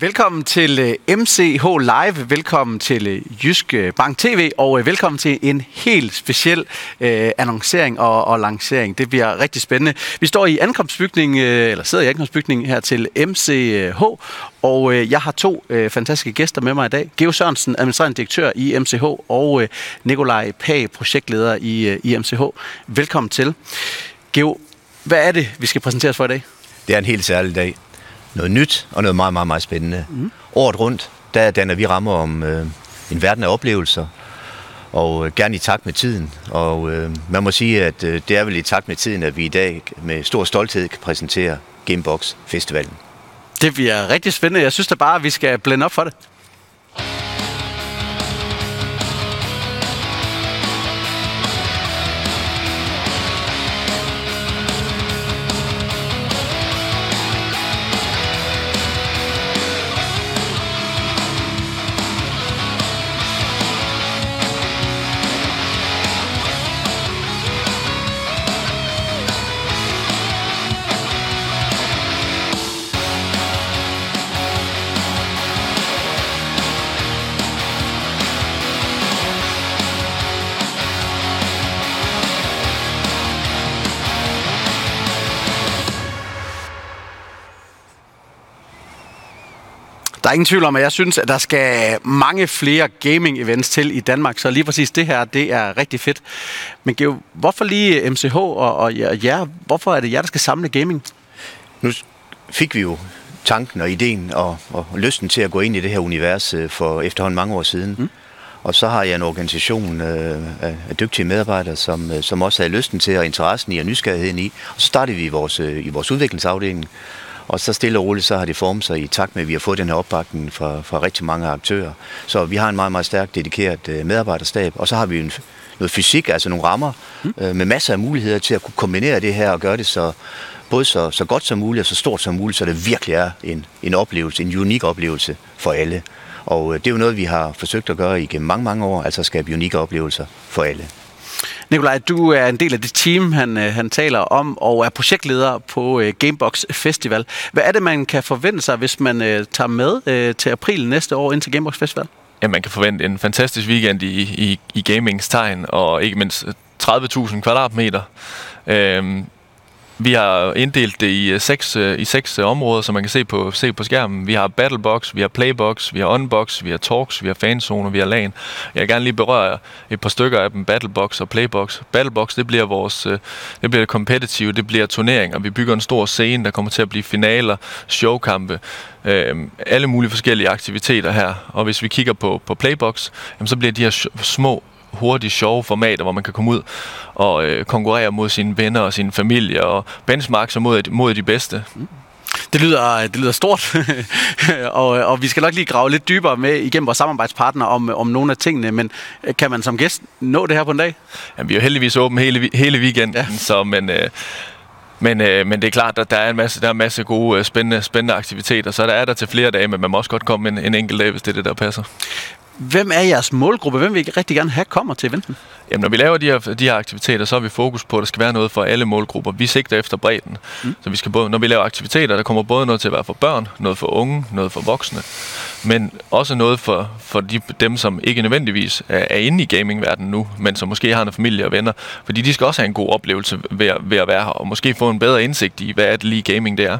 Velkommen til øh, MCH Live, velkommen til øh, Jysk øh, Bank TV, og velkommen til en helt speciel øh, annoncering og, og lancering. Det bliver rigtig spændende. Vi står i ankomstbygningen, øh, eller sidder i ankomstbygningen her til MCH, og øh, jeg har to øh, fantastiske gæster med mig i dag. Geo Sørensen, administrerende direktør i MCH, og øh, Nikolaj Pag, projektleder i, øh, i MCH. Velkommen til. Geo, hvad er det, vi skal præsentere for i dag? Det er en helt særlig dag noget nyt og noget meget, meget, meget spændende. Mm. Året rundt, der danner vi rammer om øh, en verden af oplevelser, og øh, gerne i takt med tiden. Og øh, man må sige, at øh, det er vel i takt med tiden, at vi i dag med stor stolthed kan præsentere Gamebox Festivalen. Det bliver rigtig spændende. Jeg synes da bare, at vi skal blende op for det. Der er ingen tvivl om, at jeg synes, at der skal mange flere gaming-events til i Danmark, så lige præcis det her, det er rigtig fedt. Men Geo, hvorfor lige MCH og, og jer? Hvorfor er det jer, der skal samle gaming? Nu fik vi jo tanken og ideen og, og lysten til at gå ind i det her univers øh, for efterhånden mange år siden. Mm. Og så har jeg en organisation øh, af dygtige medarbejdere, som, øh, som også havde lysten til og interessen i og nysgerrigheden i. Og så startede vi i vores, i vores udviklingsafdeling og så stille og roligt, så har det formet sig i takt med, at vi har fået den her opbakning fra, fra rigtig mange aktører. Så vi har en meget, meget stærk dedikeret øh, medarbejderstab, og så har vi en, noget fysik, altså nogle rammer, mm. øh, med masser af muligheder til at kunne kombinere det her og gøre det så både så, så godt som muligt og så stort som muligt, så det virkelig er en, en oplevelse, en unik oplevelse for alle. Og øh, det er jo noget, vi har forsøgt at gøre igennem mange, mange år, altså at skabe unikke oplevelser for alle. Nikolaj, du er en del af det team, han, øh, han taler om, og er projektleder på øh, Gamebox Festival. Hvad er det, man kan forvente sig, hvis man øh, tager med øh, til april næste år ind til Gamebox Festival? Ja, man kan forvente en fantastisk weekend i, i, i gamingstegn, og ikke mindst øh, 30.000 kvadratmeter. Øhm, vi har inddelt det i øh, seks, øh, i seks øh, områder, som man kan se på, se på skærmen. Vi har Battlebox, vi har Playbox, vi har Unbox, vi har Talks, vi har Fanzone, vi har LAN. Jeg vil gerne lige berøre et par stykker af dem, Battlebox og Playbox. Battlebox, det bliver vores, det bliver det competitive, det bliver turneringer. Vi bygger en stor scene, der kommer til at blive finaler, showkampe, øh, alle mulige forskellige aktiviteter her. Og hvis vi kigger på, på Playbox, jamen, så bliver de her små hurtige, sjove formater, hvor man kan komme ud og øh, konkurrere mod sine venner og sin familie og benchmark sig mod, mod de bedste. Mm. Det lyder, det lyder stort, og, og vi skal nok lige grave lidt dybere med igennem vores samarbejdspartnere om, om nogle af tingene, men øh, kan man som gæst nå det her på en dag? Ja, vi er jo heldigvis åbent hele, hele weekenden, ja. så men... Øh, men, øh, men det er klart, at der er en masse, der er en masse gode, spændende, spændende aktiviteter, så der er der til flere dage, men man må også godt komme en, en enkelt dag, hvis det er det, der passer. Hvem er jeres målgruppe? Hvem vil I rigtig gerne have kommer til eventen? Jamen, når vi laver de her, de her aktiviteter, så har vi fokus på, at der skal være noget for alle målgrupper. Vi sigter efter bredden. Mm. Så vi skal både, når vi laver aktiviteter, der kommer både noget til at være for børn, noget for unge, noget for voksne, men også noget for, for de, dem, som ikke nødvendigvis er, er inde i gamingverdenen nu, men som måske har en familie og venner. Fordi de skal også have en god oplevelse ved, ved at være her, og måske få en bedre indsigt i, hvad er det lige gaming det er.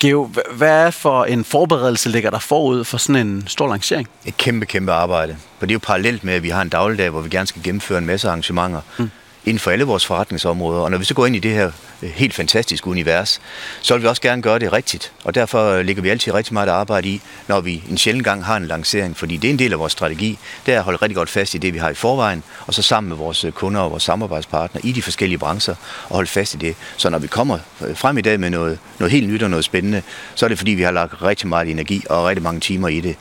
Geo, hvad er for en forberedelse ligger der forud for sådan en stor lancering? Et kæmpe, kæmpe arbejde. For det er jo parallelt med, at vi har en dagligdag, hvor vi gerne skal gennemføre en masse arrangementer. Mm inden for alle vores forretningsområder. Og når vi så går ind i det her øh, helt fantastiske univers, så vil vi også gerne gøre det rigtigt. Og derfor ligger lægger vi altid rigtig meget arbejde i, når vi en sjældent gang har en lancering. Fordi det er en del af vores strategi, det er at holde rigtig godt fast i det, vi har i forvejen, og så sammen med vores øh, kunder og vores samarbejdspartnere i de forskellige brancher, og holde fast i det. Så når vi kommer frem i dag med noget, noget helt nyt og noget spændende, så er det fordi, vi har lagt rigtig meget energi og rigtig mange timer i det,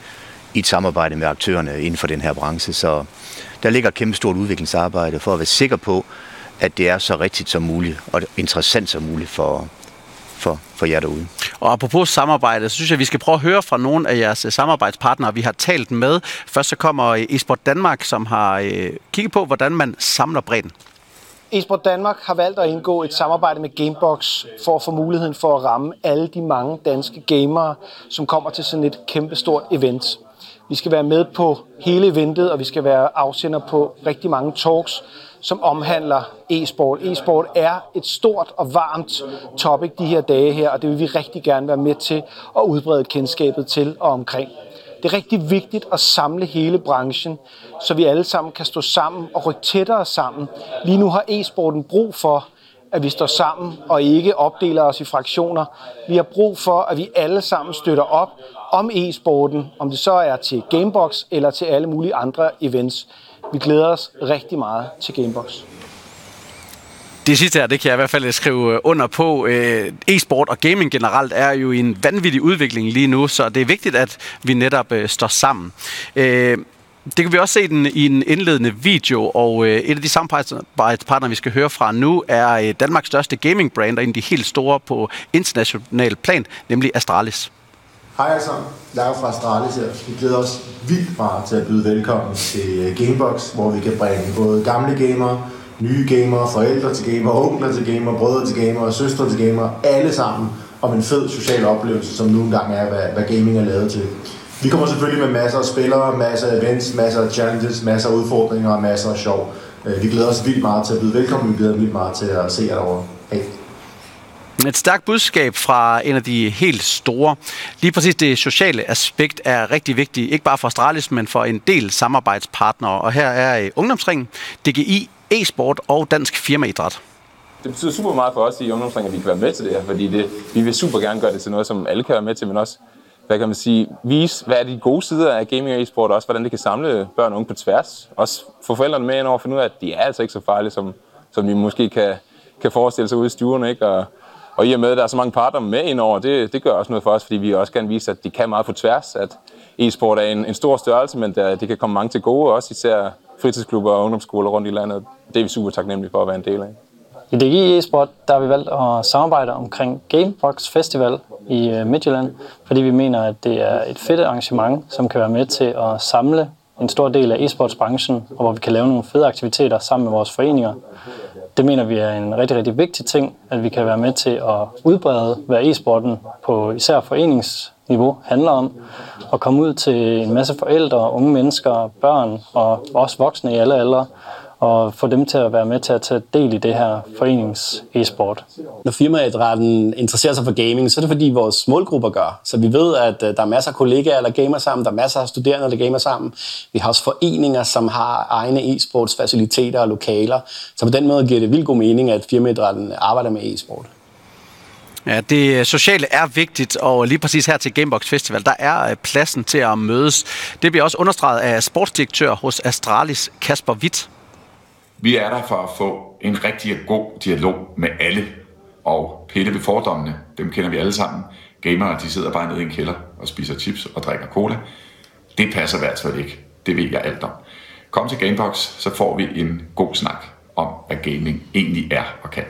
i et samarbejde med aktørerne inden for den her branche. Så der ligger et kæmpe stort udviklingsarbejde for at være sikker på, at det er så rigtigt som muligt og interessant som muligt for, for, for jer derude. Og apropos samarbejde, så synes jeg, at vi skal prøve at høre fra nogle af jeres samarbejdspartnere, vi har talt med. Først så kommer Esport Danmark, som har øh, kigget på, hvordan man samler bredden. Esport Danmark har valgt at indgå et samarbejde med Gamebox for at få muligheden for at ramme alle de mange danske gamere, som kommer til sådan et kæmpestort event. Vi skal være med på hele eventet, og vi skal være afsender på rigtig mange talks, som omhandler e-sport. E-sport er et stort og varmt topic de her dage her, og det vil vi rigtig gerne være med til at udbrede kendskabet til og omkring. Det er rigtig vigtigt at samle hele branchen, så vi alle sammen kan stå sammen og rykke tættere sammen. Lige nu har e-sporten brug for, at vi står sammen og ikke opdeler os i fraktioner. Vi har brug for, at vi alle sammen støtter op om e-sporten, om det så er til Gamebox eller til alle mulige andre events. Vi glæder os rigtig meget til Gamebox. Det sidste her, det kan jeg i hvert fald øh, skrive øh, under på. Øh, e-sport og gaming generelt er jo i en vanvittig udvikling lige nu, så det er vigtigt, at vi netop står sammen. Det kan vi også se den i en indledende video, og et af de samarbejdspartnere, vi skal høre fra nu, er Danmarks største gaming-brand, og en af de helt store på international plan, nemlig Astralis. Hej alle sammen, jeg er fra Astralis her. Vi glæder os vildt meget til at byde velkommen til øh, Gamebox, hvor vi kan bringe både gamle gamere, nye gamere, forældre til gamere, onkler til gamere, brødre til gamere, søstre til gamere, alle sammen om en fed social oplevelse, som nu engang er, hvad, hvad gaming er lavet til. Vi kommer selvfølgelig med masser af spillere, masser af events, masser af challenges, masser af udfordringer og masser af sjov. Øh, vi glæder os vildt meget til at byde velkommen, vi glæder os vildt meget til at se jer derovre. Hej. Et stærkt budskab fra en af de helt store. Lige præcis det sociale aspekt er rigtig vigtigt, ikke bare for Astralis, men for en del samarbejdspartnere. Og her er øh, ungdomsringen, DGI, e-sport og dansk firmaidræt. Det betyder super meget for os i ungdomsringen, at vi kan være med til det her, fordi det, vi vil super gerne gøre det til noget, som alle kan være med til, men også hvad kan man sige, vise, hvad er de gode sider af gaming og e-sport, og også hvordan det kan samle børn og unge på tværs. Også få forældrene med ind over at finde ud af, at de er altså ikke så farlige, som, som vi måske kan, kan forestille sig ude i stuerne. Ikke? Og, og i og med, at der er så mange parter med indover, det, det gør også noget for os, fordi vi også gerne vise, at de kan meget på tværs, at e-sport er en, en stor størrelse, men der, det kan komme mange til gode, også især fritidsklubber og ungdomsskoler rundt i landet. Det er vi super taknemmelige for at være en del af. I DGI e-sport der har vi valgt at samarbejde omkring Gamebox Festival i øh, Midtjylland, fordi vi mener, at det er et fedt arrangement, som kan være med til at samle en stor del af e-sportsbranchen, og hvor vi kan lave nogle fede aktiviteter sammen med vores foreninger. Det mener vi er en rigtig, rigtig vigtig ting, at vi kan være med til at udbrede, hvad e-sporten på især foreningsniveau handler om, og komme ud til en masse forældre, unge mennesker, børn og også voksne i alle aldre, og få dem til at være med til at tage del i det her forenings e-sport. Når firmaidrætten interesserer sig for gaming, så er det fordi vores målgrupper gør. Så vi ved, at øh, der er masser af kollegaer, der gamer sammen, der er masser af studerende, der gamer sammen. Vi har også foreninger, som har egne e-sports faciliteter og lokaler. Så på den måde giver det vildt god mening, at firmaidrætten arbejder med e-sport. Ja, det sociale er vigtigt, og lige præcis her til Gamebox Festival, der er øh, pladsen til at mødes. Det bliver også understreget af sportsdirektør hos Astralis, Kasper Witt. Vi er der for at få en rigtig god dialog med alle, og pille ved fordommene, dem kender vi alle sammen. Gamere, de sidder bare nede i en kælder og spiser chips og drikker cola. Det passer hvert fald ikke. Det ved jeg alt om. Kom til Gamebox, så får vi en god snak om, hvad gaming egentlig er og kan.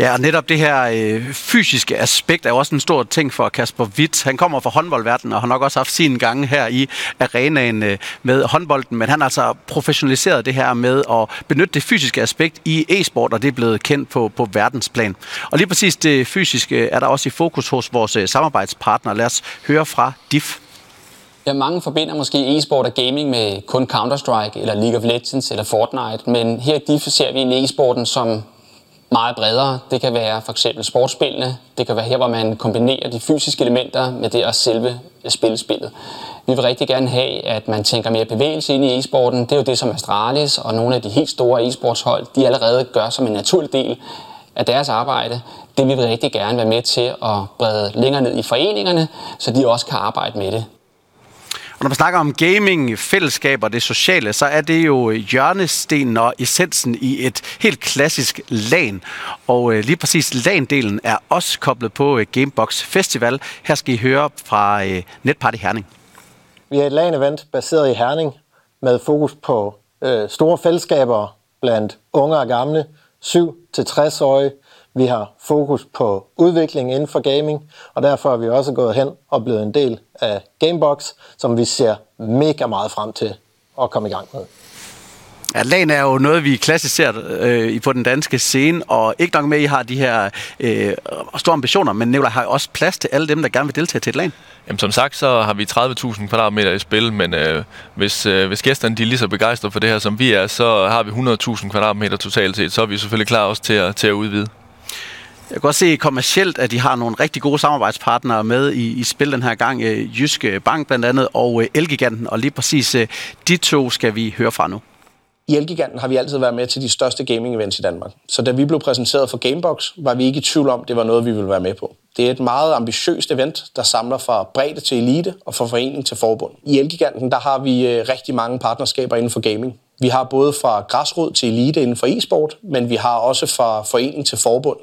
Ja, og netop det her øh, fysiske aspekt er jo også en stor ting for Kasper Witt. Han kommer fra håndboldverdenen og har nok også haft sine gange her i arenaen øh, med håndbolden, men han har altså professionaliseret det her med at benytte det fysiske aspekt i e-sport, og det er blevet kendt på, på verdensplan. Og lige præcis det fysiske er der også i fokus hos vores øh, samarbejdspartner. Lad os høre fra DIF. Ja, mange forbinder måske e-sport og gaming med kun Counter-Strike, eller League of Legends, eller Fortnite, men her i DIF ser vi en e-sporten som meget bredere. Det kan være for eksempel sportsspillene. Det kan være her, hvor man kombinerer de fysiske elementer med det at selve spillespillet. Vi vil rigtig gerne have, at man tænker mere bevægelse ind i e-sporten. Det er jo det, som Astralis og nogle af de helt store e-sportshold, de allerede gør som en naturlig del af deres arbejde. Det vil vi rigtig gerne være med til at brede længere ned i foreningerne, så de også kan arbejde med det. Og når man snakker om gaming, fællesskab og det sociale, så er det jo øh, hjørnestenen og essensen i et helt klassisk LAN. Og øh, lige præcis LAN-delen er også koblet på øh, Gamebox Festival. Her skal I høre fra Netparty Herning. Vi er et LAN-event baseret i Herning med fokus på øh, store fællesskaber blandt unge og gamle, 7-60-årige, vi har fokus på udvikling inden for gaming, og derfor er vi også gået hen og blevet en del af Gamebox, som vi ser mega meget frem til at komme i gang med. Ja, LAN er jo noget, vi klassisk ser øh, på den danske scene, og ikke nok med, at I har de her øh, store ambitioner, men Nicolaj har også plads til alle dem, der gerne vil deltage til et LAN. Jamen som sagt, så har vi 30.000 kvadratmeter i spil, men øh, hvis, øh, hvis gæsterne de er lige så begejstrede for det her, som vi er, så har vi 100.000 kvadratmeter totalt set, så er vi selvfølgelig klar også til at, til at udvide. Jeg kan også se kommercielt, at de har nogle rigtig gode samarbejdspartnere med i, i spil den her gang. Øh, Jyske Bank blandt andet, og øh, Elgiganten, og lige præcis øh, de to skal vi høre fra nu. I Elgiganten har vi altid været med til de største gaming-events i Danmark. Så da vi blev præsenteret for Gamebox, var vi ikke i tvivl om, det var noget, vi ville være med på. Det er et meget ambitiøst event, der samler fra bredde til elite og fra forening til forbund. I Elgiganten der har vi rigtig mange partnerskaber inden for gaming. Vi har både fra græsrod til elite inden for e-sport, men vi har også fra forening til forbund.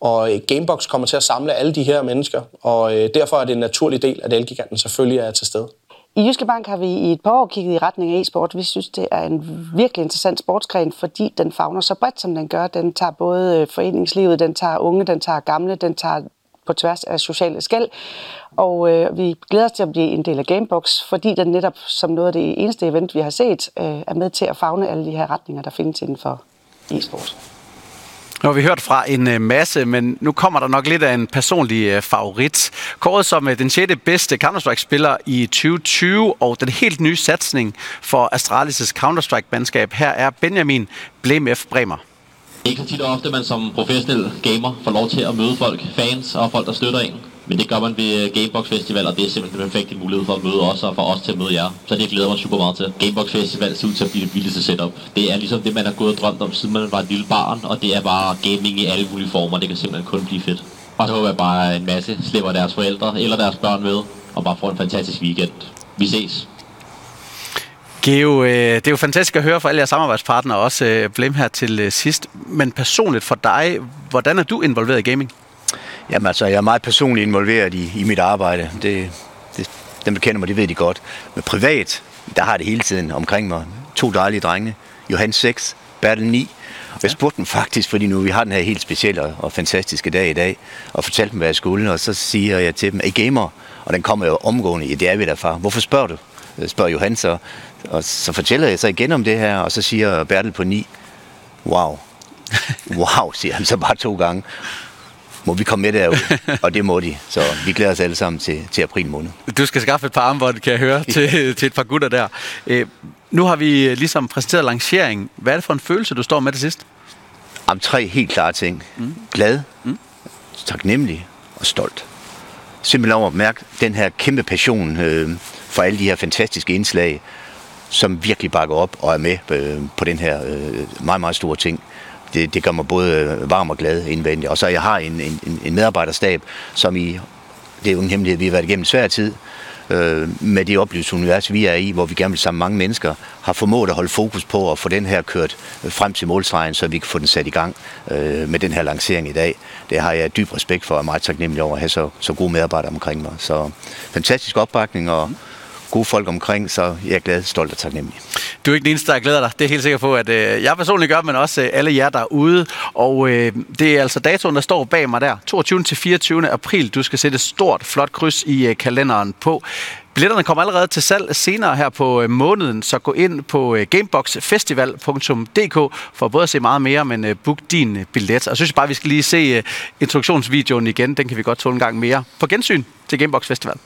Og øh, Gamebox kommer til at samle alle de her mennesker, og øh, derfor er det en naturlig del, at Elgiganten selvfølgelig er til stede. I Jyske Bank har vi i et par år kigget i retning af e-sport. Vi synes, det er en virkelig interessant sportsgren, fordi den fagner så bredt, som den gør. Den tager både øh, foreningslivet, den tager unge, den tager gamle, den tager på tværs af sociale skæld. Og øh, vi glæder os til at blive en del af Gamebox, fordi den netop som noget af det eneste event, vi har set, øh, er med til at fagne alle de her retninger, der findes inden for e-sport. Nu har vi hørt fra en øh, masse, men nu kommer der nok lidt af en personlig øh, favorit. Kåret som øh, den 6. bedste Counter-Strike-spiller i 2020, og den helt nye satsning for Astralis' Counter-Strike-mandskab. Her er Benjamin Blemf Bremer. Det Bremer. Ikke så tit og ofte, man som professionel gamer får lov til at møde folk, fans og folk, der støtter en. Men det gør man ved øh, Gamebox Festival, og det er simpelthen den perfekte mulighed for at møde os og for os til at møde jer. Så det glæder mig super meget til. Gamebox Festival ser ud til at blive det vildeste setup. Det er ligesom det, man har gået og drømt om, siden man var et lille barn, og det er bare gaming i alle mulige former. Det kan simpelthen kun blive fedt. Og så håber jeg bare, at en masse slipper deres forældre eller deres børn med, og bare får en fantastisk weekend. Vi ses. Geo, øh, det er jo fantastisk at høre fra alle jeres samarbejdspartnere, også øh, Blem her til øh, sidst. Men personligt for dig, hvordan er du involveret i gaming? Jamen altså, jeg er meget personligt involveret i, i mit arbejde. Det, det, dem, der kender mig, det ved de godt. Men privat, der har det hele tiden omkring mig. To dejlige drenge. Johan 6, Bertel 9. Og jeg spurgte dem faktisk, fordi nu vi har den her helt specielle og fantastiske dag i dag, og fortalte dem, hvad jeg skulle, og så siger jeg til dem, er gamer? Og den kommer jo omgående, ja, det er vi der, far. Hvorfor spørger du? Spørger Johan så. Og så fortæller jeg så igen om det her, og så siger Bertel på 9, wow. wow, siger han så bare to gange må vi komme med derud, og det må de. Så vi glæder os alle sammen til, til april måned. Du skal skaffe et par armbånd, kan jeg høre, til, til et par gutter der. Øh, nu har vi ligesom præsenteret lanceringen. Hvad er det for en følelse, du står med til sidst? Om tre helt klare ting. Mm. Glad, mm. taknemmelig og stolt. Simpelthen over at mærke den her kæmpe passion øh, for alle de her fantastiske indslag, som virkelig bakker op og er med øh, på den her øh, meget, meget store ting det, det gør mig både øh, varm og glad indvendigt. Og så jeg har en, en, en medarbejderstab, som i, det er jo en hemmelighed, vi har været igennem svær tid, øh, med det oplevelsesunivers, vi er i, hvor vi gerne vil sammen mange mennesker, har formået at holde fokus på at få den her kørt frem til målstregen, så vi kan få den sat i gang øh, med den her lancering i dag. Det har jeg dyb respekt for, og er meget taknemmelig over at have så, så gode medarbejdere omkring mig. Så fantastisk opbakning, og mm gode folk omkring, så jeg er glad, stolt og taknemmelig. Du er ikke den eneste, der glæder dig. Det er helt sikker på, at øh, jeg personligt gør, men også øh, alle jer derude. Og øh, det er altså datoen, der står bag mig der. 22. til 24. april. Du skal sætte et stort, flot kryds i øh, kalenderen på. Billetterne kommer allerede til salg senere her på øh, måneden, så gå ind på øh, gameboxfestival.dk for både at se meget mere, men øh, book din øh, billet. Og jeg synes bare, vi skal lige se øh, introduktionsvideoen igen. Den kan vi godt tåle en gang mere. På gensyn til Gamebox Festival.